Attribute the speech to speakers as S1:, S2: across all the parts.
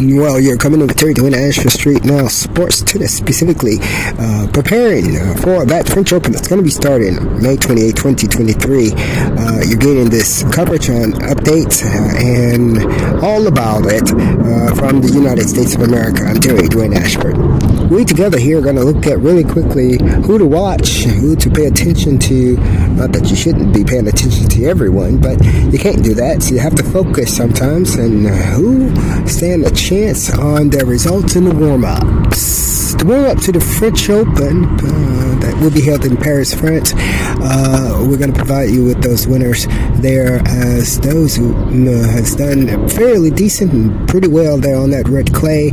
S1: Well, you're coming to Terry Dwayne Ashford Street now. Sports tennis specifically, uh, preparing for that French Open that's going to be starting May 28, 2023. Uh, you're getting this coverage on updates uh, and all about it uh, from the United States of America. I'm Terry Dwayne Ashford. We together here are going to look at really quickly who to watch, who to pay attention to. Not that you shouldn't be paying attention to everyone, but you can't do that. So you have to focus sometimes. And uh, who stand a chance on the results in the warm ups. The warm up to the French Open uh, that will be held in Paris, France. Uh, we're going to provide you with those winners there as those who uh, has done fairly decent and pretty well there on that red clay,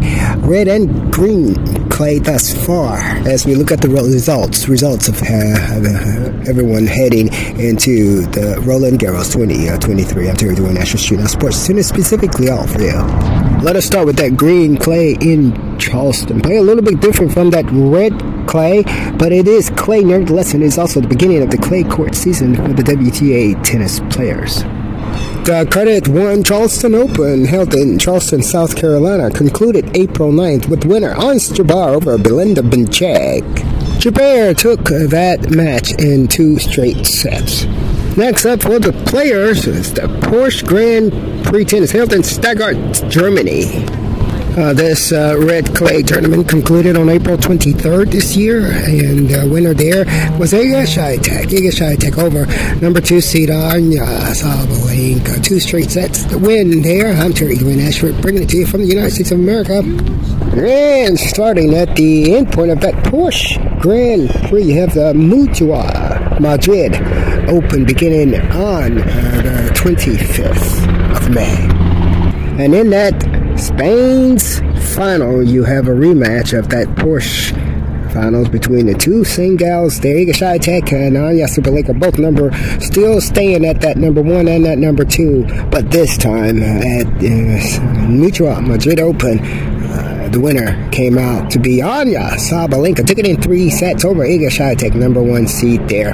S1: red and green clay thus far. As we look at the results, results of uh, everyone heading into the Roland Garros 2023 uh, doing National now Sports Tennis specifically all for you. Let us start with that green clay in Charleston. Play a little bit different from that red clay, but it is clay nevertheless, and is also the beginning of the clay court season for the WTA tennis players. The Credit One Charleston Open held in Charleston, South Carolina concluded April 9th with winner Ons Jabeur over Belinda Bencic. Jabeur took that match in two straight sets. Next up for the players is the Porsche Grand Prix Tennis held in Stuttgart, Germany. Uh, this uh, red clay tournament concluded on April 23rd this year, and uh, winner there was Iga Swiatek. Iga Swiatek over number two seed Anya Sabalenka. Two straight sets to win there. I'm Terry Dwayne Ashford, bringing it to you from the United States of America. And starting at the end point of that Porsche Grand Prix, you have the Mutua Madrid Open beginning on uh, the 25th of May. And in that Spain's final, you have a rematch of that Porsche finals between the two singles, the Iga Swiatek and Anya Sabalenka, both number still staying at that number one and that number two, but this time at uh, Mutua Madrid Open, uh, the winner came out to be Anya Sabalenka. Took it in three sets over Iga Swiatek, number one seed there.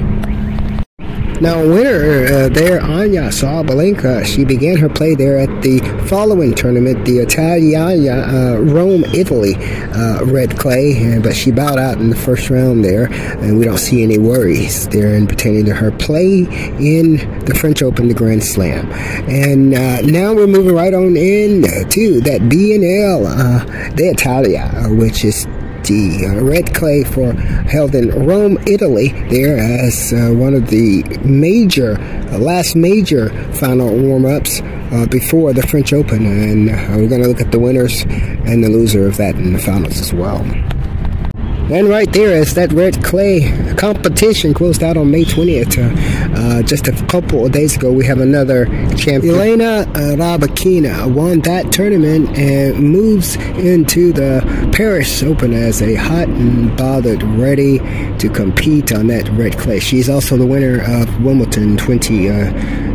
S1: Now, winner uh, there, Anya Sabalenka, she began her play there at the following tournament, the Italiana uh, Rome, Italy, uh, red clay, but she bowed out in the first round there, and we don't see any worries there in pertaining to her play in the French Open, the Grand Slam. And uh, now we're moving right on in to that BNL, uh, the Italia, which is the uh, red clay for held in Rome, Italy, there as uh, one of the major, uh, last major final warm ups uh, before the French Open. And uh, we're going to look at the winners and the loser of that in the finals as well. And right there, as that red clay competition closed out on May 20th, uh, uh, just a couple of days ago, we have another champion. Elena Rybakina won that tournament and moves into the Paris Open as a hot and bothered, ready to compete on that red clay. She's also the winner of Wimbledon 20. Uh,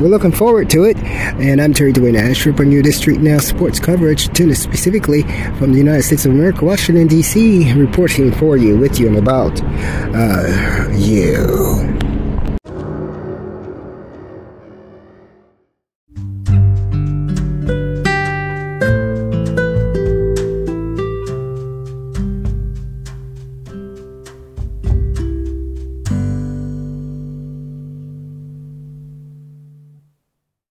S1: We're looking forward to it, and I'm Terry Dwayne Ashford, bringing you Street Now sports coverage, tennis specifically from the United States of America, Washington, D.C reporting for you, with you, and about uh, you.